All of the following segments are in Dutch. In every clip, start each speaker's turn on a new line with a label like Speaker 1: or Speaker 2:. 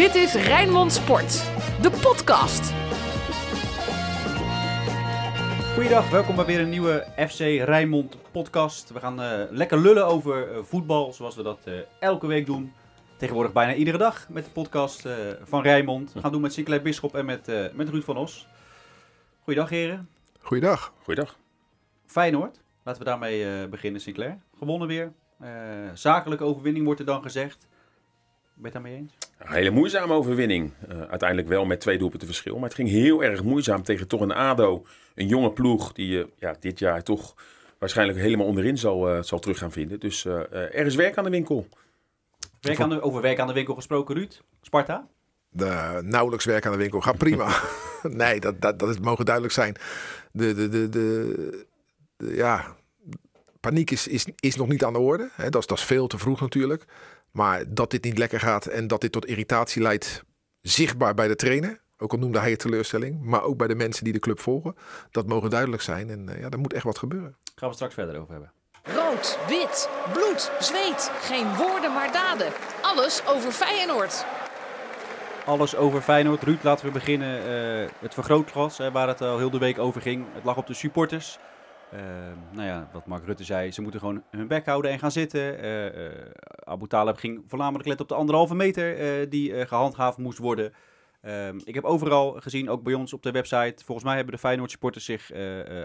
Speaker 1: Dit is Rijnmond Sport, de podcast.
Speaker 2: Goeiedag, welkom bij weer een nieuwe FC Rijnmond podcast. We gaan eh, lekker lullen over eh, voetbal, zoals we dat eh, elke week doen. Tegenwoordig bijna iedere dag met de podcast eh, van Rijnmond. We gaan doen met Sinclair Bisschop en met, eh, met Ruud van Os. Goeiedag heren.
Speaker 3: Goeiedag.
Speaker 4: Goeiedag.
Speaker 2: Feyenoord, laten we daarmee eh, beginnen Sinclair. Gewonnen weer. Eh, zakelijke overwinning wordt er dan gezegd. Ben je het daarmee eens?
Speaker 4: Een hele moeizame overwinning. Eh, uiteindelijk wel met twee doelpunten verschil. Maar het ging heel erg moeizaam tegen toch een ADO. Een jonge ploeg die je ja, dit jaar toch waarschijnlijk helemaal onderin zal, eh, zal terug gaan vinden. Dus eh, eh, er is werk aan de winkel.
Speaker 2: Werk aan de, over werk aan de winkel gesproken, Ruud. Sparta?
Speaker 3: De, nauwelijks werk aan de winkel. Gaat prima. nee, dat, dat, dat is, mogen duidelijk zijn. De, de, de, de, de- ja, paniek is, is, is nog niet aan de orde. Hè. Dat, is, dat is veel te vroeg natuurlijk. Maar dat dit niet lekker gaat en dat dit tot irritatie leidt, zichtbaar bij de trainer. Ook al noemde hij het teleurstelling. Maar ook bij de mensen die de club volgen. Dat mogen duidelijk zijn. En eh, ja, daar moet echt wat gebeuren.
Speaker 2: Gaan we het straks verder over hebben.
Speaker 1: Rood, wit, bloed, zweet. Geen woorden maar daden. Alles over Feyenoord.
Speaker 2: Alles over Feyenoord. Ruud, laten we beginnen. eh, het vergrootglas, hè, waar het al heel de week over ging. Het lag op de supporters. Eh, nou ja, wat Mark Rutte zei, ze moeten gewoon hun bek houden en gaan zitten. Eh, Abu Talib ging voornamelijk letten op de anderhalve meter eh, die eh, gehandhaafd moest worden. Ehm, ik heb overal gezien, ook bij ons op de website, volgens mij hebben de Feyenoord supporters zich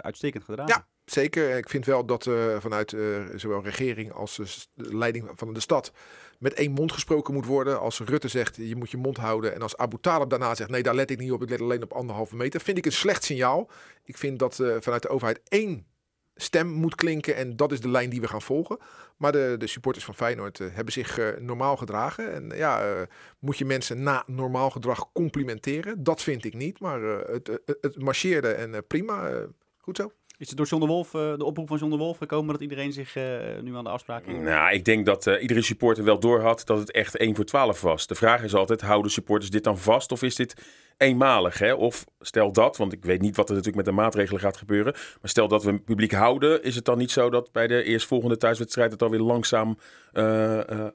Speaker 2: uitstekend gedaan.
Speaker 3: Ja, zeker. Ik vind wel dat vanuit zowel regering als de leiding van de stad met één mond gesproken moet worden. Als Rutte zegt, je moet je mond houden. En als Abu Talib daarna zegt, nee, daar let ik niet op. Ik let alleen op anderhalve meter. Vind ik een slecht signaal. Ik vind dat vanuit de overheid één stem moet klinken. En dat is de lijn die we gaan volgen. Maar de, de supporters van Feyenoord eh, hebben zich eh, normaal gedragen. En ja, eh, moet je mensen na normaal gedrag complimenteren? Dat vind ik niet. Maar het, het, marcheerde en prima. goed zo.
Speaker 2: Is het door John de Wolf, eh, de oproep van John de Wolf gekomen dat iedereen zich eh, nu aan de afspraken?
Speaker 4: Nou, ik denk dat eh, iedere supporter wel doorhad dat het echt 1 voor 12 was. De vraag is altijd, houden supporters dit dan vast of is dit eenmalig? Hè? Of stel dat, want ik weet niet wat er natuurlijk met de maatregelen gaat gebeuren. Maar stel dat we een publiek houden, is het dan niet zo dat bij de eerstvolgende thuiswedstrijd het alweer langzaam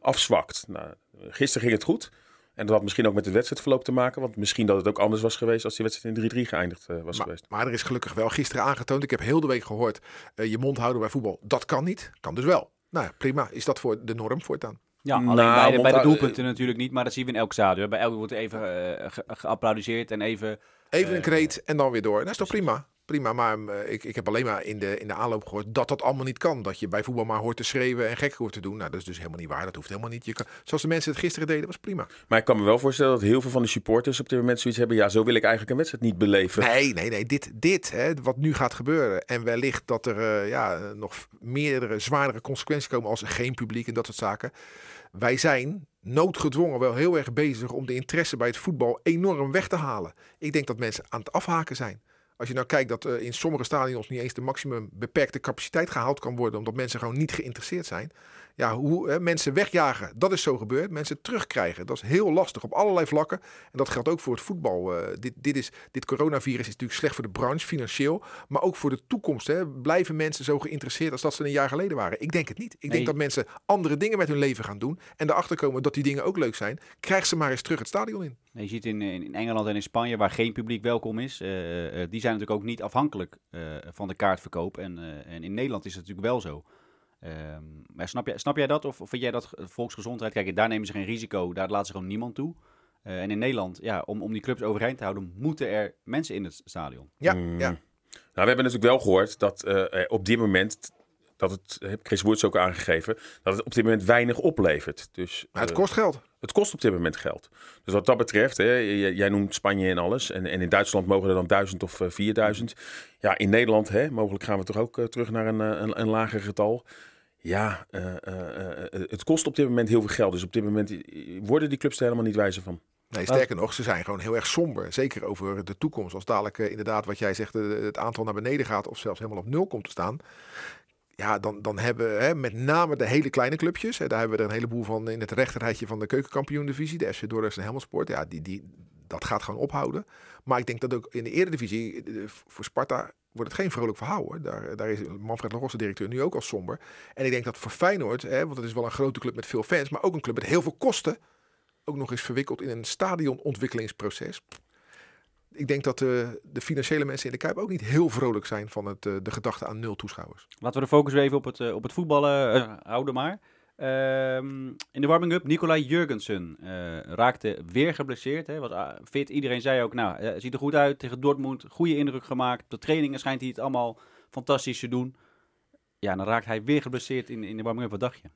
Speaker 4: afzwakt? Nou, gisteren ging het goed. En dat had misschien ook met het wedstrijdverloop te maken. Want misschien dat het ook anders was geweest als die wedstrijd in 3-3 geëindigd eh, was
Speaker 3: Maar,
Speaker 4: geweest.
Speaker 3: maar er is gelukkig wel gisteren aangetoond. Ik heb heel de week gehoord. eh, je mond houden bij voetbal. Dat kan niet. Kan dus wel. Nou ja, prima. Is dat voor de norm voortaan?
Speaker 2: Ja, alleen
Speaker 4: Nou,
Speaker 2: bij, de,
Speaker 4: want,
Speaker 2: bij de doelpunten natuurlijk niet, maar dat zien we in elk stadion. Bij elk wordt even ge- geapplaudiseerd en even...
Speaker 3: Even een kreet en dan weer door. Dat is toch prima? Prima, maar eh, ik, ik heb alleen maar in de, in de aanloop gehoord dat dat allemaal niet kan. Dat je bij voetbal maar hoort te schreeuwen en gek hoort te doen. Nou, dat is dus helemaal niet waar. Dat hoeft helemaal niet. Je kan, zoals de mensen het gisteren deden, was prima.
Speaker 4: Maar ik kan me wel voorstellen dat heel veel van de supporters op dit moment zoiets hebben. Ja, zo wil ik eigenlijk een wedstrijd niet beleven.
Speaker 3: Nee, nee, nee. Dit, dit hè, wat nu gaat gebeuren. En wellicht dat er eh, ja, nog meerdere zwaardere consequenties komen als er geen publiek en dat soort zaken. Wij zijn noodgedwongen wel heel erg bezig om de interesse bij het voetbal enorm weg te halen. Ik denk dat mensen aan het afhaken zijn. Als je nou kijkt dat eh, in sommige stadions niet eens de maximum beperkte capaciteit gehaald kan worden, omdat mensen gewoon niet geïnteresseerd zijn. Ja, hoe hè, mensen wegjagen, dat is zo gebeurd. Mensen terugkrijgen, dat is heel lastig op allerlei vlakken. En dat geldt ook voor het voetbal. Eh, dit, dit, is, dit coronavirus is natuurlijk slecht voor de branche, financieel. Maar ook voor de toekomst. Hè. Blijven mensen zo geïnteresseerd als dat ze een jaar geleden waren? Ik denk het niet. Ik
Speaker 2: Nee.
Speaker 3: denk dat mensen andere dingen met hun leven gaan doen. En erachter komen dat die dingen ook leuk zijn. Krijg ze maar eens terug het stadion in.
Speaker 2: Je ziet in, in Engeland en in Spanje, waar geen publiek welkom is, eh, eh, die zijn natuurlijk ook niet afhankelijk van de kaartverkoop. En, en in Nederland is het natuurlijk wel zo. Ehm, maar snap, jij, snap jij dat? Of, of vind jij dat ge- volksgezondheid? Kijk, daar nemen ze geen risico, daar laten ze gewoon niemand toe. Eh, en in Nederland, ja, om, om die clubs overeind te houden, moeten er mensen in het stadion.
Speaker 3: Ja,
Speaker 4: Mm.
Speaker 3: ja.
Speaker 4: Nou, we hebben natuurlijk wel gehoord dat eh, er op dit moment, dat het, heeft Chris Woods ook aangegeven, dat het op dit moment weinig oplevert. Dus
Speaker 3: Maar het
Speaker 4: eh,
Speaker 3: kost geld.
Speaker 4: Het kost op dit moment geld. Dus wat dat betreft, hè, jij noemt Spanje en alles. En, en in Duitsland mogen er dan 1000 of eh, 4000. Ja, in Nederland, hè, mogelijk gaan we toch ook eh, terug naar een, eh, een, een lager getal. Ja, het kost op dit moment heel veel geld. Dus op dit moment worden die clubs er helemaal niet wijzer van.
Speaker 3: Nee, sterker nog, ze zijn gewoon heel erg somber. Zeker over de toekomst. Als dadelijk inderdaad wat jij zegt, het aantal naar beneden gaat of zelfs helemaal op nul komt te staan. Ja, dan, dan hebben hè, met name de hele kleine clubjes. Hè, daar hebben we er een heleboel van in het rechterrijtje van de keukenkampioen-divisie. De FC Dordrecht en Helmond Sport. Ja, die, die, dat gaat gewoon ophouden. Maar ik denk dat ook in de eredivisie, eh, voor Sparta wordt het geen vrolijk verhaal hoor. Daar, daar is Manfred Larosse, directeur, nu ook al somber. En ik denk dat voor Feyenoord, hè, want het is wel een grote club met veel fans, maar ook een club met heel veel kosten. ook nog eens verwikkeld in een stadionontwikkelingsproces. Ik denk dat de, de financiële mensen in de Kuip ook niet heel vrolijk zijn van het, eh, de gedachte aan nul toeschouwers.
Speaker 2: Laten we de focus weer even op het, eh, op het voetballen eh, houden maar. Ehm, in de warming-up, Nicolai Jurgensen eh, raakte weer geblesseerd. Hè, was ah, fit. Iedereen zei ook, nou, eh, ziet er goed uit tegen Dortmund. Goede indruk gemaakt. De trainingen schijnt hij het allemaal fantastisch te doen. Ja, dan raakt hij weer geblesseerd in, in de warming-up. Wat dacht je?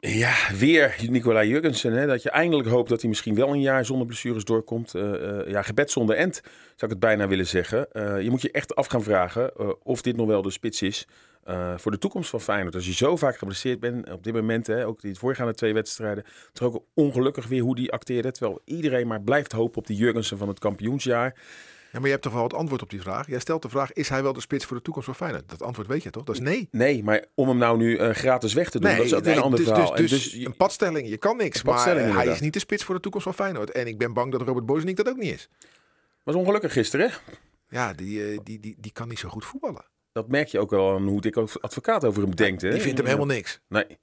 Speaker 4: Ja, weer Nicolai Jurgensen. Hè, dat je eindelijk hoopt dat hij misschien wel een jaar zonder blessures doorkomt. Eh, eh, ja, gebed zonder end, zou ik het bijna willen zeggen. Eh, je moet je echt af gaan vragen of dit nog wel de spits is voor de toekomst van Feyenoord. Als je zo vaak geblesseerd bent, op dit moment, hè, ook die voorgaande twee wedstrijden. Is ook ongelukkig weer hoe die acteerde. Terwijl iedereen maar blijft hopen op die Jurgensen van het kampioensjaar.
Speaker 3: Ja, maar je hebt toch wel het antwoord op die vraag. Jij stelt de vraag, is hij wel de spits voor de toekomst van Feyenoord? Dat antwoord weet je toch? Dat is nee.
Speaker 4: Nee, maar om hem nou nu eh, gratis weg te doen, dat is ook een ander
Speaker 3: dus,
Speaker 4: verhaal.
Speaker 3: Dus, dus,
Speaker 4: je-
Speaker 3: een padstelling, je kan niks. Maar
Speaker 4: padstelling,
Speaker 3: hij is niet de spits voor de toekomst van Feyenoord. En ik ben bang dat Robert Bozeniek dat ook niet is.
Speaker 4: was ongelukkig gisteren, hè?
Speaker 3: Ja, die, eh, die, die, die kan niet zo goed voetballen.
Speaker 4: Dat merk je ook wel aan hoe Dick advocaat over hem denkt. Hè?
Speaker 3: Die vindt hem helemaal niks.
Speaker 4: Nee,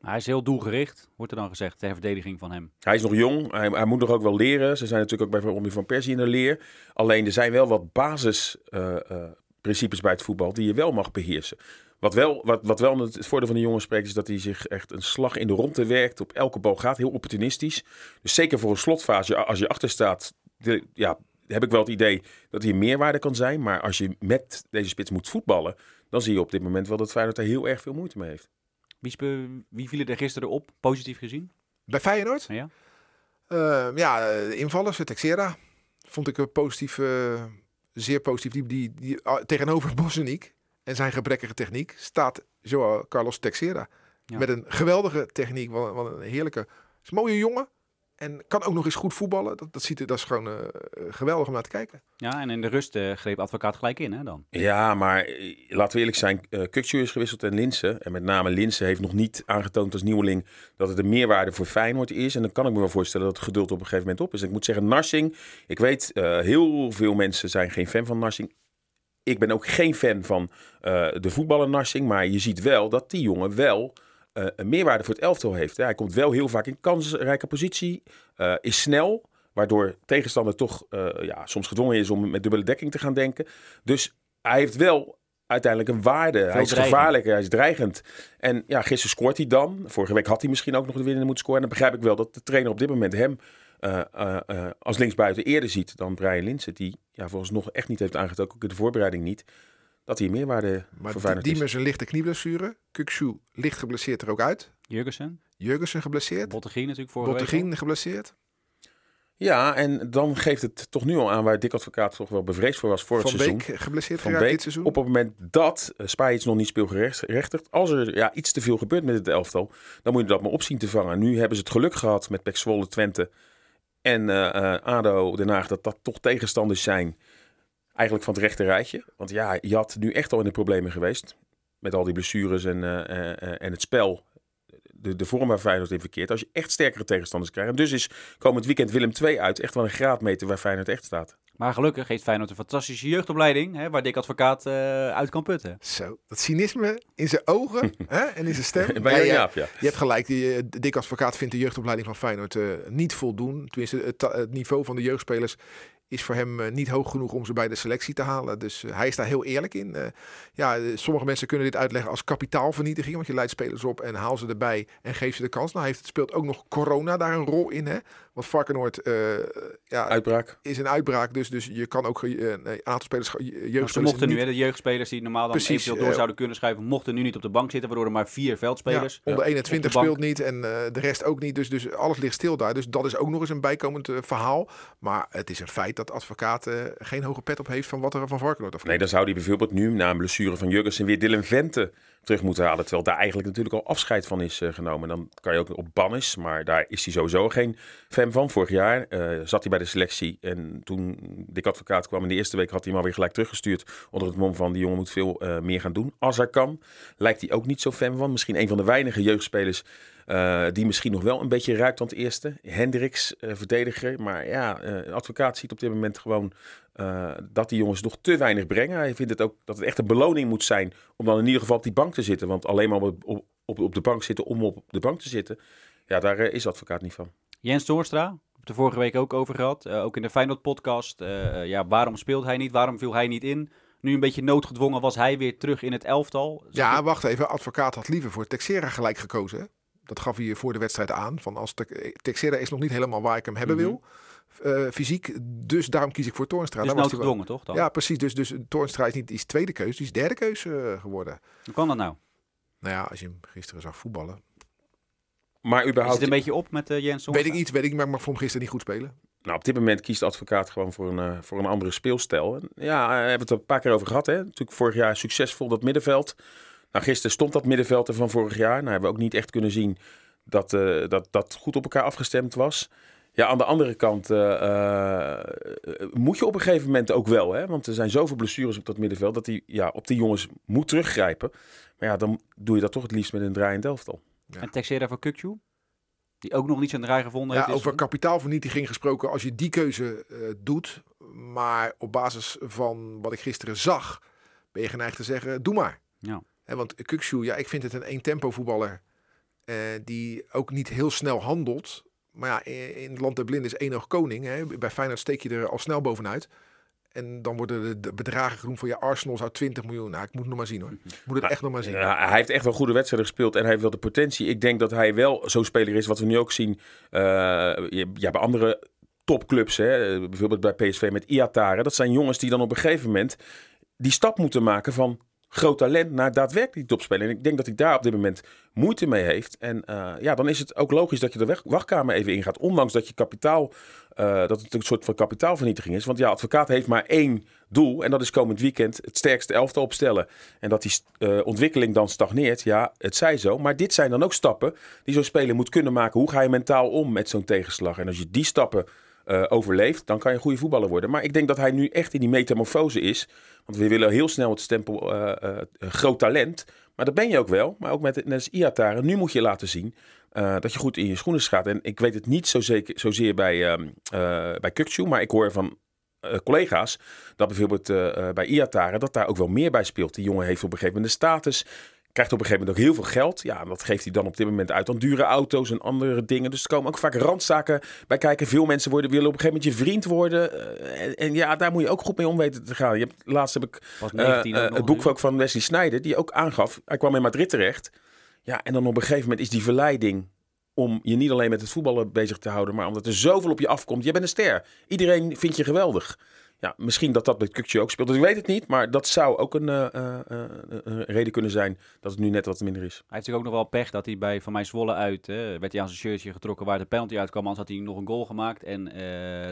Speaker 2: Hij is heel doelgericht, wordt er dan gezegd, ter verdediging van hem.
Speaker 4: hij is nog jong. Hij, hij moet nog ook wel leren. Ze zijn natuurlijk ook bij Robbie van Persie in de leer. Alleen er zijn wel wat basisprincipes bij het voetbal die je wel mag beheersen. Wat wel, wat, wat wel het voordeel van de jongen spreekt, is dat hij zich echt een slag in de ronde werkt. Op elke bal gaat, heel opportunistisch. Dus zeker voor een slotfase, als je achter staat, ja, heb ik wel het idee dat hij meerwaarde kan zijn. Maar als je met deze spits moet voetballen, dan zie je op dit moment wel dat Feyenoord er heel erg veel moeite mee heeft.
Speaker 2: Wie, wie vielen er gisteren op, positief gezien?
Speaker 3: Bij Feyenoord?
Speaker 2: Ja.
Speaker 3: Eh, ja, de invallers, Texera. Vond ik een positief, eh, zeer positief. Die, die, die, ah, tegenover Boseniek en zijn gebrekkige techniek staat Joao Carlos Texera.
Speaker 2: Ja.
Speaker 3: Met een geweldige techniek. Wat, wat een heerlijke, is een mooie jongen. En kan ook nog eens goed voetballen. Dat, dat, ziet er, dat is gewoon eh, geweldig om naar te kijken.
Speaker 2: Ja, en in de rust eh, greep advocaat gelijk in, hè, dan.
Speaker 4: Ja, maar eh, laten we eerlijk zijn. eh Kukçu is gewisseld en Linsen. En met name Linsen heeft nog niet aangetoond als nieuweling dat het een meerwaarde voor Feyenoord is. En dan kan ik me wel voorstellen dat het geduld op een gegeven moment op is. En ik moet zeggen, Narsing. Ik weet, eh, heel veel mensen zijn geen fan van Narsing. Ik ben ook geen fan van eh, de voetballer Narsing. Maar je ziet wel dat die jongen wel eh, een meerwaarde voor het elftal heeft. Hij komt wel heel vaak in kansrijke positie. eh, is snel. Waardoor tegenstander toch eh, ja, soms gedwongen is om met dubbele dekking te gaan denken. Dus hij heeft wel uiteindelijk een waarde. hij is gevaarlijk, hij is dreigend. En ja, gisteren scoort hij dan. Vorige week had hij misschien ook nog de winnende moeten scoren. En dan begrijp ik wel dat de trainer op dit moment hem als linksbuiten eerder ziet dan Brian Linsen. Die ja, volgens nog echt niet heeft aangetoond, ook in de voorbereiding niet, dat hij meerwaarde
Speaker 3: Maar
Speaker 4: voor Feyenoord is.
Speaker 3: Diemers een lichte knieblessure. Kuksu licht geblesseerd er ook uit.
Speaker 2: Jurgensen,
Speaker 3: Jurgensen geblesseerd.
Speaker 2: Bottegien natuurlijk vorige week.
Speaker 3: Bottegien geblesseerd.
Speaker 4: Ja, en dan geeft het toch nu al aan waar Dick Advocaat toch wel bevreesd voor was voor het
Speaker 3: Van
Speaker 4: seizoen.
Speaker 3: Beek geblesseerd
Speaker 4: Van Beek,
Speaker 3: dit seizoen.
Speaker 4: op het moment dat uh, nog niet speelgerechtigd, als er ja, iets te veel gebeurt met het elftal, dan moet je dat maar op zien te vangen. Nu hebben ze het geluk gehad met Pek Zwolle, Twente en eh, eh, ADO Den Haag, dat dat toch tegenstanders zijn, eigenlijk van het rechte rijtje. Want ja, je had nu echt al in de problemen geweest, met al die blessures en, eh, eh, eh, en het spel. De, de vorm waar Feyenoord in verkeert. Als je echt sterkere tegenstanders krijgt. En dus is komend weekend Willem II uit. Echt wel een graadmeter waar Feyenoord echt staat.
Speaker 2: Maar gelukkig heeft Feyenoord een fantastische jeugdopleiding, hè, waar Dick Advocaat eh, uit kan putten.
Speaker 3: Zo, dat cynisme in zijn ogen hè, en in zijn stem.
Speaker 4: Bij
Speaker 3: Ja, ja,
Speaker 4: Jaap, ja.
Speaker 3: Je hebt gelijk, die, Dick Advocaat vindt de jeugdopleiding van Feyenoord eh, niet voldoen. Tenminste, het niveau van de jeugdspelers is voor hem eh, niet hoog genoeg om ze bij de selectie te halen. Dus eh, hij is daar heel eerlijk in. Eh, ja, sommige mensen kunnen dit uitleggen als kapitaalvernietiging. Want je leidt spelers op en haal ze erbij en geef ze de kans. Nou heeft, het speelt ook nog corona daar een rol in. Hè? Want Varkenoord eh, ja,
Speaker 4: Uitbraak.
Speaker 3: is een uitbraak. Dus, dus je kan ook een aantal spelers, jeugdspelers...
Speaker 2: ze mochten nu,
Speaker 3: niet-
Speaker 2: hè, de jeugdspelers die normaal dan
Speaker 3: Precies,
Speaker 2: eventueel door zouden kunnen schuiven, mochten nu niet op de bank zitten, waardoor er maar vier veldspelers.
Speaker 3: Ja, onder
Speaker 2: op
Speaker 3: 21
Speaker 2: de bank.
Speaker 3: speelt niet en eh, de rest ook niet. Dus, dus alles ligt stil daar. Dus dat is ook nog eens een bijkomend verhaal. Maar het is een feit dat advocaat eh, geen hoge pet op heeft van wat er van Varkenoord afkomt.
Speaker 4: Nee, dan zou hij bijvoorbeeld nu na een blessure van Jurgensen weer Dylan Vente terug moeten halen. Terwijl daar eigenlijk natuurlijk al afscheid van is eh, genomen. Dan kan je ook op Bannis, maar daar is hij sowieso geen fan van. Vorig jaar eh, zat hij bij de selectie en toen Dick Advocaat kwam in de eerste week had hij hem alweer gelijk teruggestuurd. Onder het mom van die jongen moet veel eh, meer gaan doen. Als hij kan, lijkt hij ook niet zo fan van. Misschien een van de weinige jeugdspelers die misschien nog wel een beetje ruikt aan het eerste. Hendricks, verdediger. Maar ja, eh, advocaat ziet op dit moment gewoon eh, dat die jongens nog te weinig brengen. Hij vindt het ook dat het echt een beloning moet zijn om dan in ieder geval op die bank te zitten. Want alleen maar op, op, op, op de bank zitten om op de bank te zitten, ja, daar eh, is advocaat niet van.
Speaker 2: Jens Toornstra, we hebben het er vorige week ook over gehad. Eh, ook in de Feyenoord-podcast. Eh, ja, waarom speelt hij niet? Waarom viel hij niet in? Nu een beetje noodgedwongen was hij weer terug in het elftal. Zag
Speaker 3: Ja, wacht even. Advocaat had liever voor Texera gelijk gekozen. hè? Dat gaf hij voor de wedstrijd aan. Van als Te- Texera is nog niet helemaal waar ik hem hebben
Speaker 2: Mhm.
Speaker 3: wil. Eh, fysiek. Dus daarom kies ik voor Toornstra.
Speaker 2: dus
Speaker 3: Daar wel-
Speaker 2: noodgedwongen, toch? Dan?
Speaker 3: Ja, precies. Dus, dus Toornstra is niet die is tweede keus, die is derde keus eh, geworden.
Speaker 2: Hoe kan dat nou?
Speaker 3: Nou ja, als je hem gisteren zag voetballen.
Speaker 4: Maar
Speaker 2: Is
Speaker 4: überhaupt,
Speaker 2: het een beetje op met eh, Jens
Speaker 3: Weet ik niet, weet ik niet, maar ik vond hem gisteren niet goed spelen.
Speaker 4: nou, op dit moment kiest de advocaat gewoon voor een, voor een andere speelstijl. En Ja, we hebben het er een paar keer over gehad. Hè? Natuurlijk vorig jaar succesvol dat middenveld. Nou, gisteren stond dat middenveld er van vorig jaar. Nou, hebben we ook niet echt kunnen zien dat eh, dat, dat goed op elkaar afgestemd was. Ja, aan de andere kant eh, eh, moet je op een gegeven moment ook wel. Hè? Want er zijn zoveel blessures op dat middenveld dat hij ja, op die jongens moet teruggrijpen. Maar ja, dan doe je dat toch het liefst met een draaiend elftal.
Speaker 2: En Texera voor Kukju? Die ook nog niet zijn draai gevonden
Speaker 3: Ja,
Speaker 2: heeft.
Speaker 3: over kapitaalvernietiging gesproken, als je die keuze eh, doet, maar op basis van wat ik gisteren zag, ben je geneigd te zeggen, doe maar.
Speaker 2: Ja.
Speaker 3: Hè, want Kukshu, ja, ik vind het een één-tempo voetballer eh, die ook niet heel snel handelt. Maar ja, in het land der blinden is één oog koning. Hè. Bij Feyenoord steek je er al snel bovenuit. En dan worden de, bedragen genoemd van ja, Arsenal zou 20 miljoen. Nou, ik moet het nog maar zien hoor. Ik moet het echt nog maar zien.
Speaker 4: Hij heeft echt wel goede wedstrijden gespeeld en hij heeft wel de potentie. Ik denk dat hij wel zo'n speler is, wat we nu ook zien eh, ja, bij andere topclubs. Hè, bijvoorbeeld bij PSV met Iatare. Dat zijn jongens die dan op een gegeven moment die stap moeten maken van groot talent naar daadwerkelijk topspeler. En ik denk dat hij daar op dit moment moeite mee heeft. En eh, ja, dan is het ook logisch dat je de wachtkamer even ingaat. Ondanks dat je kapitaal, eh, dat het een soort van kapitaalvernietiging is. Want ja, advocaat heeft maar één doel. En dat is komend weekend het sterkste elftal opstellen. En dat die eh, ontwikkeling dan stagneert, ja, het zij zo. Maar dit zijn dan ook stappen die zo'n speler moet kunnen maken. Hoe ga je mentaal om met zo'n tegenslag? En als je die stappen eh, overleeft, dan kan je een goede voetballer worden. Maar ik denk dat hij nu echt in die metamorfose is. Want we willen heel snel het stempel eh, eh, groot talent. Maar dat ben je ook wel. Maar ook met net als Iataren. Nu moet je laten zien dat je goed in je schoenen staat. En ik weet het niet zo zeker, zozeer bij, eh bij maar ik hoor van collega's dat bijvoorbeeld eh, bij Iatare dat daar ook wel meer bij speelt. Die jongen heeft op een gegeven moment de status. Krijgt op een gegeven moment ook heel veel geld. Ja, en dat geeft hij dan op dit moment uit aan dure auto's en andere dingen. Dus er komen ook vaak randzaken bij kijken. Veel mensen worden, willen op een gegeven moment je vriend worden. Eh, en, en ja, daar moet je ook goed mee om weten te gaan. Je hebt, laatst heb ik eh,
Speaker 2: 19 ook
Speaker 4: eh, het boek ook van Wesley Sneijder, die ook aangaf. Hij kwam in Madrid terecht. Ja, en dan op een gegeven moment is die verleiding om je niet alleen met het voetballen bezig te houden, maar omdat er zoveel op je afkomt. Je bent een ster. Iedereen vindt je geweldig. Ja, misschien dat dat met Kukje ook speelt. Dus ik weet het niet, maar dat zou ook een, eh, eh, eh, een reden kunnen zijn dat het nu net wat minder is.
Speaker 2: Hij heeft natuurlijk ook nog wel pech dat hij bij Van mij Zwolle uit, hè, werd hij aan zijn shirtje getrokken waar de penalty uitkwam. Anders had hij nog een goal gemaakt. En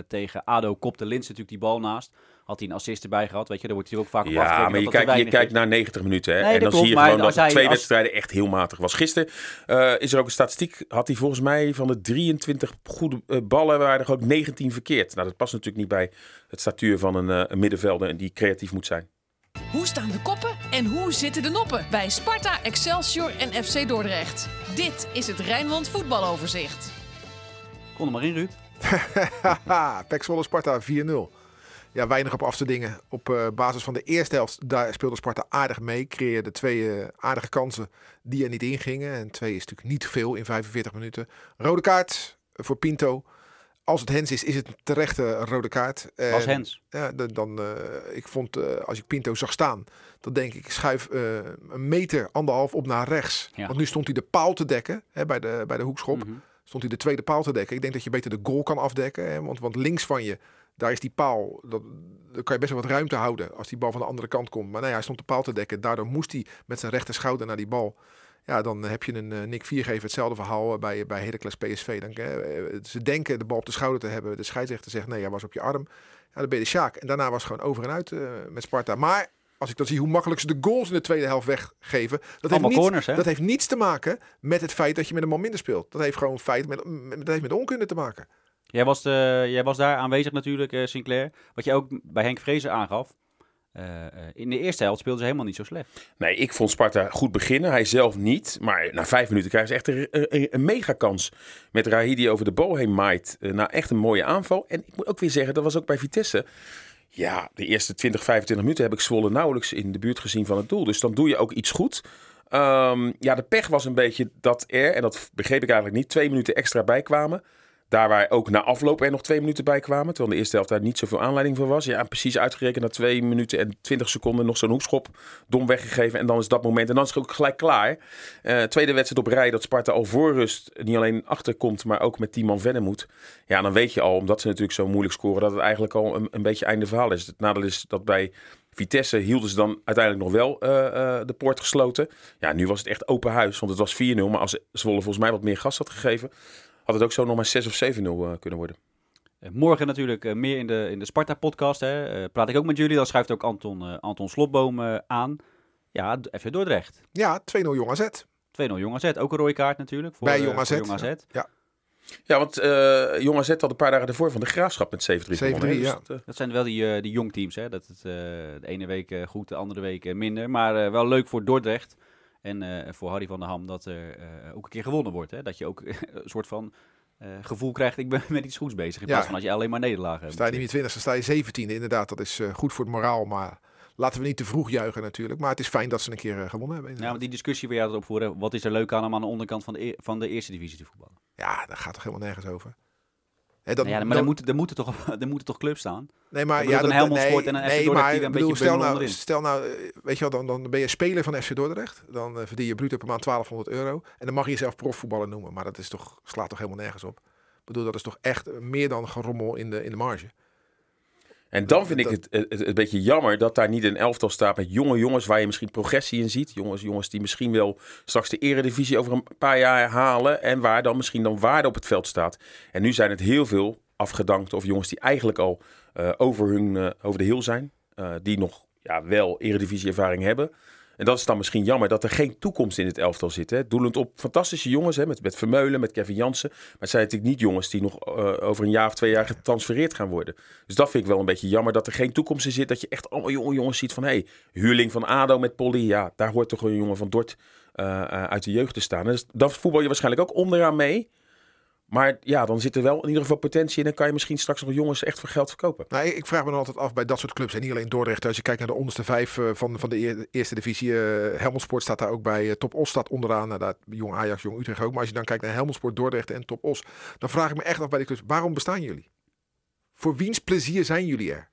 Speaker 2: tegen ADO kopte Lins natuurlijk die bal naast. Had hij een assist erbij gehad, weet je. Daar wordt hij ook vaak op
Speaker 4: Ja, maar je kijkt, je kijkt naar 90 minuten. Hè?
Speaker 2: Nee,
Speaker 4: en dan
Speaker 2: klopt,
Speaker 4: zie je
Speaker 2: maar
Speaker 4: gewoon dat
Speaker 2: hij-
Speaker 4: twee
Speaker 2: als-
Speaker 4: wedstrijden echt heel matig was. Gisteren eh, is er ook een statistiek. Had hij volgens mij van de 23 goede eh, ballen, waren er gewoon 19 verkeerd. Nou, dat past natuurlijk niet bij het statuur van een, eh, een middenvelder die creatief moet zijn.
Speaker 1: Hoe staan de koppen en hoe zitten de noppen bij Sparta, Excelsior en FC Dordrecht? Dit is het Rijnmond voetbaloverzicht.
Speaker 2: Kon er maar in, Ruud.
Speaker 3: Pek Zwolle Sparta 4-0. Ja, weinig op af te dingen. Op eh, basis van de eerste helft, daar speelde Sparta aardig mee. Creëerde twee eh, aardige kansen die er niet ingingen. En twee is natuurlijk niet veel in 45 minuten. Rode kaart voor Pinto. Als het Hens is, is het een terechte rode kaart.
Speaker 2: Was
Speaker 3: En,
Speaker 2: Hens.
Speaker 3: Ja, dan, dan, eh, ik vond, eh, als ik Pinto zag staan, dan denk ik, schuif eh, een meter, anderhalf op naar rechts.
Speaker 2: Ja.
Speaker 3: Want nu stond hij de paal te dekken hè, bij, de, bij de hoekschop
Speaker 2: Mhm.
Speaker 3: stond hij de tweede paal te dekken. Ik denk dat je beter de goal kan afdekken. Hè? Want, want links van je, daar is die paal. Dat, daar kan je best wel wat ruimte houden als die bal van de andere kant komt. Maar nee, hij stond de paal te dekken. Daardoor moest hij met zijn rechter schouder naar die bal. Ja, dan heb je een eh, Nick Viergever hetzelfde verhaal eh, bij, bij Heracles PSV. Dan, eh, ze denken de bal op de schouder te hebben. De scheidsrechter zegt nee, hij was op je arm. Ja, dan ben je de Sjaak. En daarna was het gewoon over en uit met Sparta. Maar als ik dan zie hoe makkelijk ze de goals in de tweede helft weggeven. Dat heeft,
Speaker 2: Allemaal
Speaker 3: niets,
Speaker 2: corners, hè?
Speaker 3: dat heeft niets te maken met het feit dat je met een man minder speelt. Dat heeft gewoon feit met, met, dat heeft met onkunde te maken.
Speaker 2: Jij was, eh, jij was daar aanwezig natuurlijk, eh, Sinclair. Wat je ook bij Henk Vrezen aangaf. Eh, in de eerste helft speelden ze helemaal niet zo slecht.
Speaker 4: Nee, ik vond Sparta goed beginnen. Hij zelf niet. Maar na vijf minuten krijgen ze echt een, een, een megakans. Met Rahidi over de bal heen maait. Eh, nou, echt een mooie aanval. En ik moet ook weer zeggen, dat was ook bij Vitesse. Ja, de eerste 20, 25 minuten heb ik Zwolle nauwelijks in de buurt gezien van het doel. Dus dan doe je ook iets goed. Ehm, ja, de pech was een beetje dat er, en dat begreep ik eigenlijk niet, twee minuten extra bijkwamen. Daar waar ook na afloop er nog twee minuten bij kwamen. Terwijl de eerste helft daar niet zoveel aanleiding voor was. Ja, precies uitgerekend na twee minuten en twintig seconden nog zo'n hoekschop dom weggegeven. En dan is dat moment. En dan is het ook gelijk klaar. Uh, tweede wedstrijd op rij dat Sparta al voor rust niet alleen achterkomt, maar ook met 10 man verder moet. Ja, dan weet je al, omdat ze natuurlijk zo moeilijk scoren, dat het eigenlijk al een, beetje einde verhaal is. Het nadeel is dat bij Vitesse hielden ze dan uiteindelijk nog wel uh, uh, de poort gesloten. Ja, nu was het echt open huis, want het was 4-0. Maar als Zwolle volgens mij wat meer gas had gegeven, had het ook zo nog maar 6 of 7-0 uh, kunnen worden.
Speaker 2: Morgen natuurlijk meer in de, in de Sparta-podcast. praat ik ook met jullie. Dan schuift ook Anton, Anton Slotboom aan. Ja, FC Dordrecht.
Speaker 3: Ja, 2-0 Jong AZ. 2-0
Speaker 2: Jong AZ. Ook een rode kaart natuurlijk.
Speaker 3: Voor, Bij Jong AZ.
Speaker 2: Jong AZ.
Speaker 3: Ja.
Speaker 4: Ja, want uh, Jong AZ had een paar dagen ervoor van de Graafschap met 7-3 gewonnen.
Speaker 3: Ja.
Speaker 2: Dus dat, uh... dat, zijn wel die, uh, die jongteams, hè? Dat het de ene week goed, de andere week minder. Maar wel leuk voor Dordrecht en voor Harry van der Ham dat er ook een keer gewonnen wordt. Hè? Dat je ook een soort van gevoel krijgt, ik ben met iets goeds bezig. In plaats van als je alleen maar nederlagen hebt.
Speaker 3: Sta je niet meer 20, dan sta je 17e. Inderdaad, dat is goed voor het moraal, maar... Laten we niet te vroeg juichen natuurlijk. Maar het is fijn dat ze een keer gewonnen hebben.
Speaker 2: Ja, maar die discussie waar jij dat opvoeren. Wat is er leuk aan om aan de onderkant van de, e van de eerste divisie te voetballen?
Speaker 3: Ja, daar gaat toch helemaal nergens over.
Speaker 2: He, nou ja, maar dan, er, moeten, er, moeten toch, er moeten toch clubs staan?
Speaker 3: Nee, maar
Speaker 2: ja,
Speaker 3: een
Speaker 2: Helmond Sport en een
Speaker 3: nee,
Speaker 2: FC die een beetje
Speaker 3: stel nou, stel nou, weet je wel, dan, dan ben je speler van FC Dordrecht. Dan uh, verdien je bruto per maand 1200 euro. En dan mag je jezelf profvoetballer noemen. Maar dat is toch, slaat toch helemaal nergens op. Ik bedoel, dat is toch echt meer dan gerommel in de, in de marge.
Speaker 4: En dan vind ik het, het, een beetje jammer dat daar niet een elftal staat met jonge jongens waar je misschien progressie in ziet. Jongens, jongens die misschien wel straks de eredivisie over een paar jaar halen en waar dan misschien dan waarde op het veld staat. En nu zijn het heel veel afgedankte of jongens die eigenlijk al uh, over, hun, uh, over de hill zijn. Uh, die nog ja, wel eredivisie ervaring hebben. En dat is dan misschien jammer dat er geen toekomst in het elftal zit. Hè. Doelend op fantastische jongens, hè, met, met Vermeulen, met Kevin Jansen. Maar het zijn natuurlijk niet jongens die nog uh, over een jaar of twee jaar getransfereerd gaan worden. Dus dat vind ik wel een beetje jammer dat er geen toekomst in zit. Dat je echt allemaal jonge jongens ziet van... hé, hey, huurling van ADO met Polly, ja, daar hoort toch een jongen van Dort uh, uh, uit de jeugd te staan. Dus dan voetbal je waarschijnlijk ook onderaan mee. Maar ja, dan zit er wel in ieder geval potentie in. En kan je misschien straks nog jongens echt voor geld verkopen.
Speaker 3: Nou, ik vraag me dan altijd af bij dat soort clubs. En niet alleen Dordrecht. Als je kijkt naar de onderste vijf van, van de eerste divisie. Uh, staat daar ook bij. Top Os staat onderaan. Nou, dat, jong Ajax, Jong Utrecht ook. Maar als je dan kijkt naar Helmond Sport, Dordrecht en Top Os. Dan vraag ik me echt af bij de clubs. Waarom bestaan jullie? Voor wiens plezier zijn jullie er?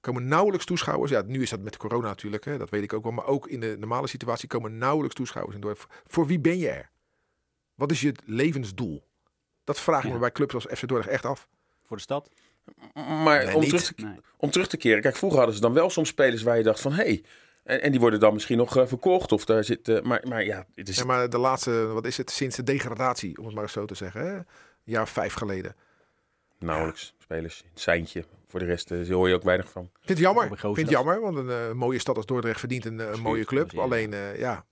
Speaker 3: Komen nauwelijks toeschouwers. Ja, nu is dat met corona natuurlijk. Hè, dat weet ik ook wel. Maar ook in de normale situatie komen nauwelijks toeschouwers in Dordrecht. Voor wie ben je er? Wat is je levensdoel? Dat vraag ik ja. me bij clubs als FC Dordrecht echt af.
Speaker 2: Voor de stad?
Speaker 4: Maar nee, om, terug te, nee. om terug te keren. Kijk, vroeger hadden ze dan wel soms spelers waar je dacht van... hé, hey, en, en, die worden dan misschien nog uh, verkocht. Of daar zit, uh, maar, maar ja, het is...
Speaker 3: Ja, maar de laatste, wat is het, sinds de degradatie, om het maar zo te zeggen. Hè? Een jaar vijf geleden.
Speaker 4: Nauwelijks ja. spelers. Een seintje. Voor de rest uh, hoor je ook weinig van.
Speaker 3: Ik vind het jammer. Ik vind het jammer, want een uh, mooie stad als Dordrecht verdient een, een mooie club. Alleen, uh, ja,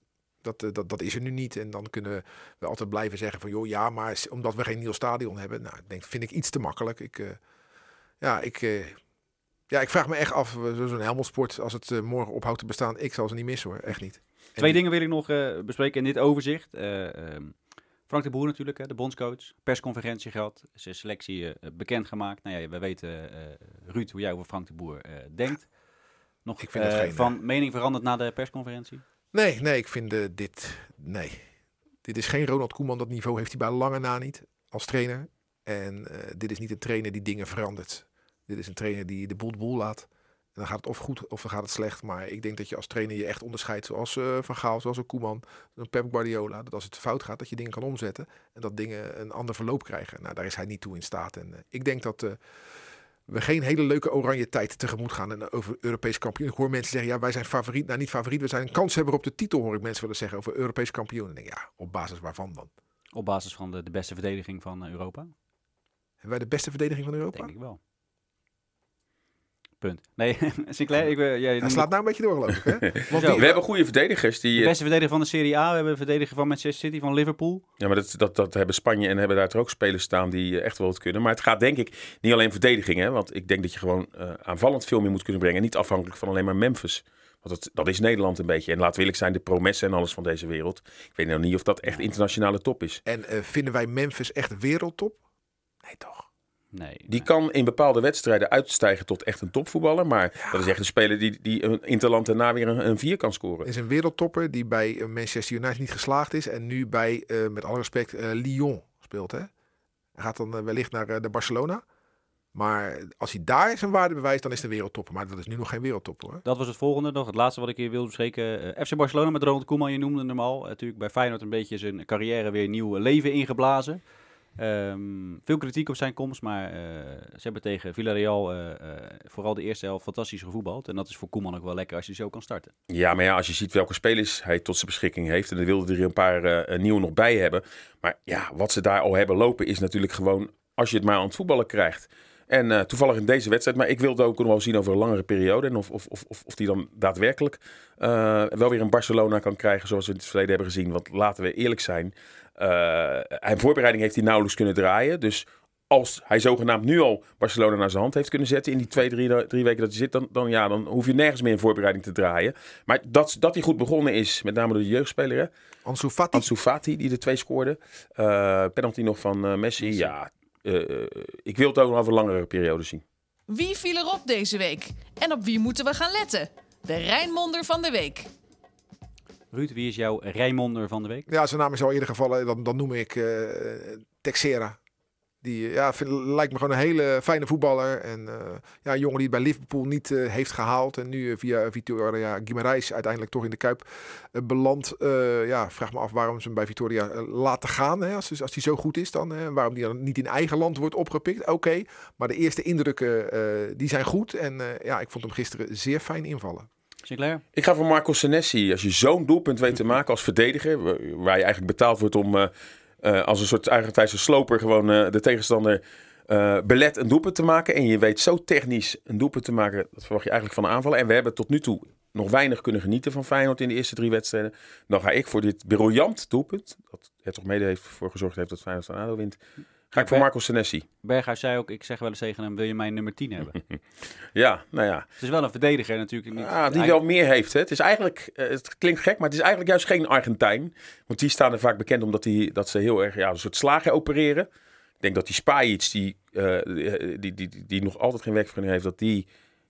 Speaker 3: dat, dat, dat is er nu niet. En dan kunnen we altijd blijven zeggen van, joh, ja, maar omdat we geen nieuw stadion hebben, nou, denk, vind ik iets te makkelijk. Ik, uh, ja, ik, uh, ja, ik vraag me echt af, zo'n Helmelsport, als het morgen ophoudt te bestaan, ik zal ze niet missen hoor, echt niet.
Speaker 2: Twee en dingen wil ik nog bespreken in dit overzicht. Um, Frank de Boer natuurlijk, hè, de bondscoach, persconferentie gehad, zijn selectie bekendgemaakt. Nou ja, we weten, Ruud, hoe jij over Frank de Boer denkt. Nog
Speaker 3: ik vind geen,
Speaker 2: van mening veranderd na de persconferentie?
Speaker 3: Nee, nee, ik vind uh, dit. Nee. Dit is geen Ronald Koeman. Dat niveau heeft hij bij lange na niet als trainer. En uh, dit is niet een trainer die dingen verandert. Dit is een trainer die de boel de boel laat. En dan gaat het of goed of dan gaat het slecht. Maar ik denk dat je als trainer je echt onderscheidt. Zoals uh, Van Gaal, zoals een Koeman, een Pep Guardiola. Dat als het fout gaat, dat je dingen kan omzetten. En dat dingen een ander verloop krijgen. Nou, daar is hij niet toe in staat. En ik denk dat we geen hele leuke oranje tijd tegemoet gaan en over Europees kampioen. Ik hoor mensen zeggen, ja, wij zijn favoriet. Nou, niet favoriet, we zijn een kanshebber op de titel, hoor ik mensen willen zeggen over Europees kampioen. En denk, ja, op basis waarvan dan?
Speaker 2: Op basis van de, de beste verdediging van Europa.
Speaker 3: Hebben wij de beste verdediging van Europa?
Speaker 2: Denk ik wel. Punt. Nee, Sinclair, ik, uh, jij
Speaker 3: Hij slaat nou een beetje door, geloof ik. Hè?
Speaker 4: Want die, we hebben goede verdedigers. Die,
Speaker 2: de beste verdediger van de Serie A. We hebben een verdediger van Manchester City, van Liverpool.
Speaker 4: Ja, maar dat, dat, dat hebben Spanje en hebben daar ook spelers staan die echt wel wat kunnen. Maar het gaat denk ik niet alleen verdediging. Hè? Want ik denk dat je gewoon uh, aanvallend veel meer moet kunnen brengen. Niet afhankelijk van alleen maar Memphis. Want dat, dat is Nederland een beetje. En laten we eerlijk zijn, de promessen en alles van deze wereld. Ik weet nog niet of dat echt internationale top is.
Speaker 3: En uh, vinden wij Memphis echt wereldtop? Nee, toch?
Speaker 2: Nee,
Speaker 4: die nee. kan in bepaalde wedstrijden uitstijgen tot echt een topvoetballer. Maar ja. dat is echt een speler die, die een interland daarna weer een, een vier kan scoren.
Speaker 3: Is een wereldtopper die bij Manchester United niet geslaagd is. En nu bij, uh, met alle respect, uh, Lyon speelt. Hè? Hij gaat dan eh, wellicht naar eh, de Barcelona. Maar als hij daar zijn waarde bewijst, dan is het een wereldtopper. Maar dat is nu nog geen wereldtopper hoor.
Speaker 2: Dat was het volgende nog. Het laatste wat ik hier wilde bespreken. Eh, FC Barcelona met Ronald Koeman, je noemde hem al. natuurlijk bij Feyenoord een beetje zijn carrière weer nieuw leven ingeblazen. Ehm, veel kritiek op zijn komst, maar eh, ze hebben tegen Villarreal eh, eh, vooral de eerste helft fantastisch gevoetbald. En dat is voor Koeman ook wel lekker als je zo kan starten.
Speaker 4: Ja, maar ja, als je ziet welke spelers hij tot zijn beschikking heeft. En dan wilde er een paar nieuwe nog bij hebben. Maar ja, wat ze daar al hebben lopen is natuurlijk gewoon als je het maar aan het voetballen krijgt. En toevallig in deze wedstrijd, maar ik wilde ook nog wel zien over een langere periode. En of, of, of, of, die dan daadwerkelijk wel weer een Barcelona kan krijgen zoals we in het verleden hebben gezien. Want laten we eerlijk zijn, hij voorbereiding heeft hij nauwelijks kunnen draaien. Dus als hij zogenaamd nu al Barcelona naar zijn hand heeft kunnen zetten in die twee, drie, drie weken dat hij zit, dan, dan, ja, dan hoef je nergens meer in voorbereiding te draaien. Maar dat, dat hij goed begonnen is, met name door de jeugdspeler, hè?
Speaker 3: Ansu Fati.
Speaker 4: Ansu Fati, die de twee scoorde. Eh penalty nog van eh, Messi. Ja, eh, eh, ik wil het ook nog over een langere periode zien.
Speaker 1: Wie viel erop deze week? En op wie moeten we gaan letten? De Rijnmonder van de week.
Speaker 2: Ruud, wie is jouw Rijmonder van de week?
Speaker 3: Ja, zijn naam is al eerder gevallen. Dan, dan noem ik eh Texera. Die eh, ja, lijkt me gewoon een hele fijne voetballer. En eh, ja, een jongen die het bij Liverpool niet heeft gehaald. En nu via Vitoria Guimaraes uiteindelijk toch in de Kuip belandt. Ja, vraag me af waarom ze hem bij Vitoria laten gaan. Hè, als, als hij zo goed is dan. Waarom die dan niet in eigen land wordt opgepikt. Oké, maar de eerste indrukken die zijn goed. En ja, ik vond hem gisteren zeer fijn invallen.
Speaker 2: Sinclair?
Speaker 4: Ik ga voor Marco Senesi. Als je zo'n doelpunt weet te maken als verdediger, wa- waar je eigenlijk betaald wordt om eh, eh, als een soort Argentijnse sloper gewoon eh, de tegenstander belet een doelpunt te maken. En je weet zo technisch een doelpunt te maken, dat verwacht je eigenlijk van de aanvallen. En we hebben tot nu toe nog weinig kunnen genieten van Feyenoord in de eerste drie wedstrijden. Dan ga ik voor dit briljant doelpunt, dat er toch mede heeft voor gezorgd heeft dat Feyenoord van ADO wint, ga ik voor Marco Senesi.
Speaker 2: Berghuis zei ook, ik zeg wel eens tegen hem, wil je mijn nummer 10 hebben?
Speaker 4: Ja, nou ja.
Speaker 2: Het is wel een verdediger natuurlijk. Niet,
Speaker 4: Ah, die wel meer heeft. Hè. Het is eigenlijk, eh, het klinkt gek, maar het is eigenlijk juist geen Argentijn. Want die staan er vaak bekend omdat die, dat ze heel erg ja, een soort slagen opereren. Ik denk dat die Spajic, die, eh, die, die, die, die nog altijd geen werkvergunning heeft, dat die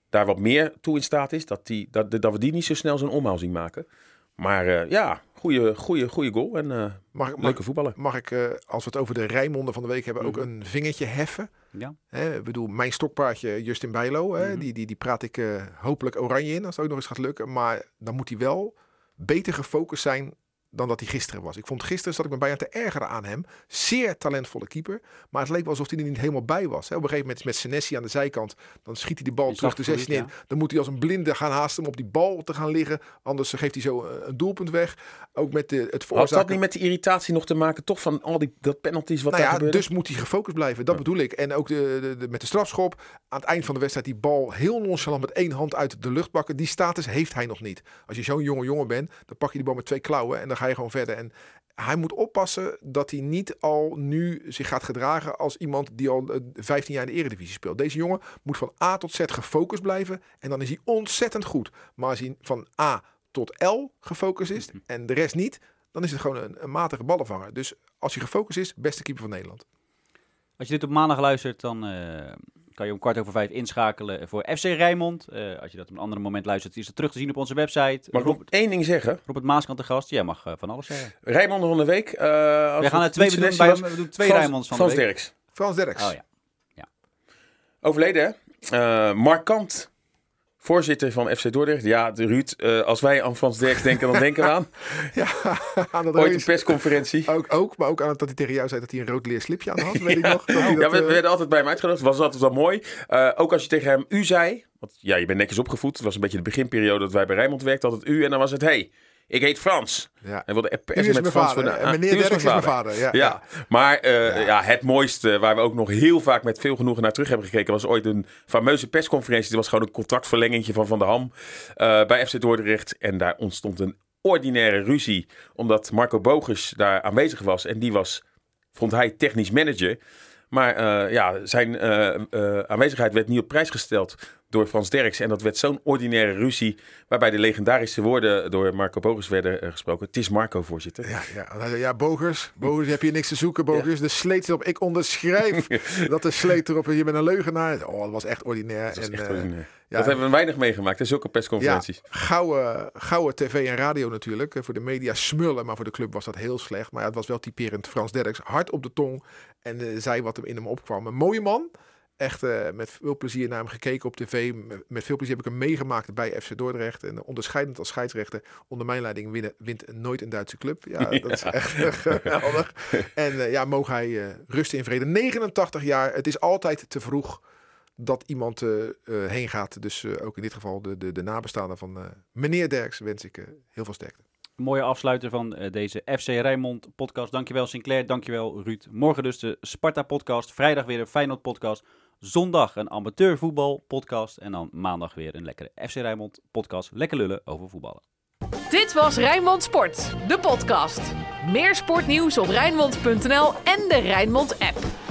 Speaker 4: daar wat meer toe in staat is. Dat, die, dat, dat we die niet zo snel zijn omhaal zien maken. Maar eh, ja, goede, goede, goede goal en eh,
Speaker 3: Mag, ik- mag,
Speaker 4: leuke voetballer.
Speaker 3: mag ik, eh, als we het over de Rijnmonden van de week hebben, ook een vingertje heffen?
Speaker 2: Ja.
Speaker 3: Hè, ik bedoel, mijn stokpaardje Justin Bijlo, hè,
Speaker 2: Mhm.
Speaker 3: die, die, die praat ik eh, hopelijk oranje in als het ook nog eens gaat lukken. Maar dan moet hij wel beter gefocust zijn dan dat hij gisteren was. Ik vond gisteren, zat ik me bijna te ergeren aan hem. Zeer talentvolle keeper. Maar het leek wel alsof hij er niet helemaal bij was. Hè. Op een gegeven moment met Senesi aan de zijkant. Dan schiet hij die bal terug de
Speaker 2: het
Speaker 3: 16 in. Dan moet hij als een blinde gaan haasten om op die bal te gaan liggen. Anders geeft hij zo eh, een doelpunt weg. Ook met de, het
Speaker 4: Had
Speaker 3: veroorzaken.
Speaker 4: dat niet met die irritatie nog te maken, toch van al die dat penalties wat
Speaker 3: Nou
Speaker 4: daar
Speaker 3: ja,
Speaker 4: gebeurde?
Speaker 3: dus moet hij gefocust blijven. Dat bedoel ik. En ook de, de, de- met de strafschop. Aan het eind van de wedstrijd die bal heel nonchalant met één hand uit de lucht pakken. Die status heeft hij nog niet. Als je zo'n jonge jongen bent, dan pak je die bal met twee klauwen en dan ga je gewoon verder. En hij moet oppassen dat hij niet al nu zich gaat gedragen als iemand die al eh, 15 jaar in de eredivisie speelt. Deze jongen moet van A tot Z gefocust blijven en dan is hij ontzettend goed. Maar als hij van A tot L gefocust is en de rest niet, dan is het gewoon een, een matige ballenvanger. Dus als hij gefocust is, beste keeper van Nederland.
Speaker 2: Als je dit op maandag luistert, dan eh, kan je om kwart over vijf inschakelen voor FC Rijnmond. Eh, als je dat op een ander moment luistert, is het terug te zien op onze website.
Speaker 4: Mag ik nog één ding zeggen?
Speaker 2: Robert Maaskant de gast. Jij mag eh, van alles zeggen.
Speaker 4: Rijmonder van de week. eh
Speaker 2: We gaan er twee, we doen, bij, we doen twee
Speaker 4: Frans-
Speaker 2: Rijnmonds van
Speaker 4: Frans
Speaker 2: de week.
Speaker 4: Derks.
Speaker 3: Frans Derks.
Speaker 2: Oh ja.
Speaker 4: Overleden, hè? Markant. Voorzitter van FC Dordrecht. Ja, de Ruud, eh, als wij aan Frans Derks denken, dan denken we aan.
Speaker 3: Ja, aan
Speaker 4: Ooit een persconferentie.
Speaker 3: ook, ook, maar ook aan het dat hij tegen jou zei dat hij een rood leer slipje aan had, weet ik nog. Dat
Speaker 4: Ja,
Speaker 3: dat,
Speaker 4: we, we
Speaker 3: eh,
Speaker 4: werden altijd bij hem uitgenodigd. was altijd wel mooi. Eh, ook als je tegen hem u zei. Want ja, je bent netjes opgevoed. Het was een beetje de beginperiode dat wij bij Rijnmond werkten. Altijd u. En dan was het, hey, ik heet Frans.
Speaker 3: ja.
Speaker 4: Hij wilde
Speaker 3: is
Speaker 4: met Frans.
Speaker 3: vader.
Speaker 4: voor de-
Speaker 3: En
Speaker 4: ah,
Speaker 3: meneer
Speaker 4: u
Speaker 3: Derks is mijn vader. Ja,
Speaker 4: maar eh,
Speaker 3: Ja.
Speaker 4: ja. het mooiste waar we ook nog heel vaak met veel genoegen naar terug hebben gekeken... was ooit een fameuze persconferentie. Dat was gewoon een contractverlenging van Van der Ham eh, bij FC Dordrecht. En daar ontstond een ordinaire ruzie. Omdat Marco Bogus daar aanwezig was. En die was, vond hij, technisch manager. Maar eh, ja, zijn eh, eh, aanwezigheid werd niet op prijs gesteld door Frans Derks. En dat werd zo'n ordinaire ruzie, waarbij de legendarische woorden door Marco Bogers werden eh, gesproken. Het is Marco, voorzitter.
Speaker 3: Ja, ja, zei, ja Bogers, Bogers, heb je niks te zoeken, Bogers. De sleet erop, ik onderschrijf dat de sleet erop, je bent een leugenaar. Oh, dat was echt ordinair.
Speaker 4: Dat,
Speaker 3: en,
Speaker 4: echt
Speaker 3: eh, ja,
Speaker 4: dat hebben we weinig meegemaakt, hè, zulke persconferenties.
Speaker 3: Ja, gouden, gouden tv en radio natuurlijk. Eh, Voor de media smullen, maar voor de club was dat heel slecht. Maar ja, het was wel typerend Frans Derks. Hard op de tong en zei wat hem in hem opkwam. Een mooie man. Echt eh, met veel plezier naar hem gekeken op tv. Met veel plezier heb ik hem meegemaakt bij FC Dordrecht. En onderscheidend als scheidsrechter. Onder mijn leiding winnen, wint nooit een Duitse club. Ja, dat is echt eh, geweldig. En eh, ja, mogen hij eh, rusten in vrede. 89 jaar. Het is altijd te vroeg dat iemand eh, eh, heen gaat. Dus eh, ook in dit geval de, de, de nabestaanden van eh, meneer Derks wens ik eh, heel veel sterkte.
Speaker 2: Mooie afsluiter van eh, deze FC Rijnmond podcast. Dankjewel Sinclair, dankjewel Ruud. Morgen dus de Sparta podcast. Vrijdag weer een Feyenoord podcast. Zondag een amateurvoetbal podcast. En dan maandag weer een lekkere FC Rijnmond podcast. Lekker lullen over voetballen.
Speaker 1: Dit was Rijnmond Sport, de podcast. Meer sportnieuws op Rijnmond.nl en de Rijnmond app.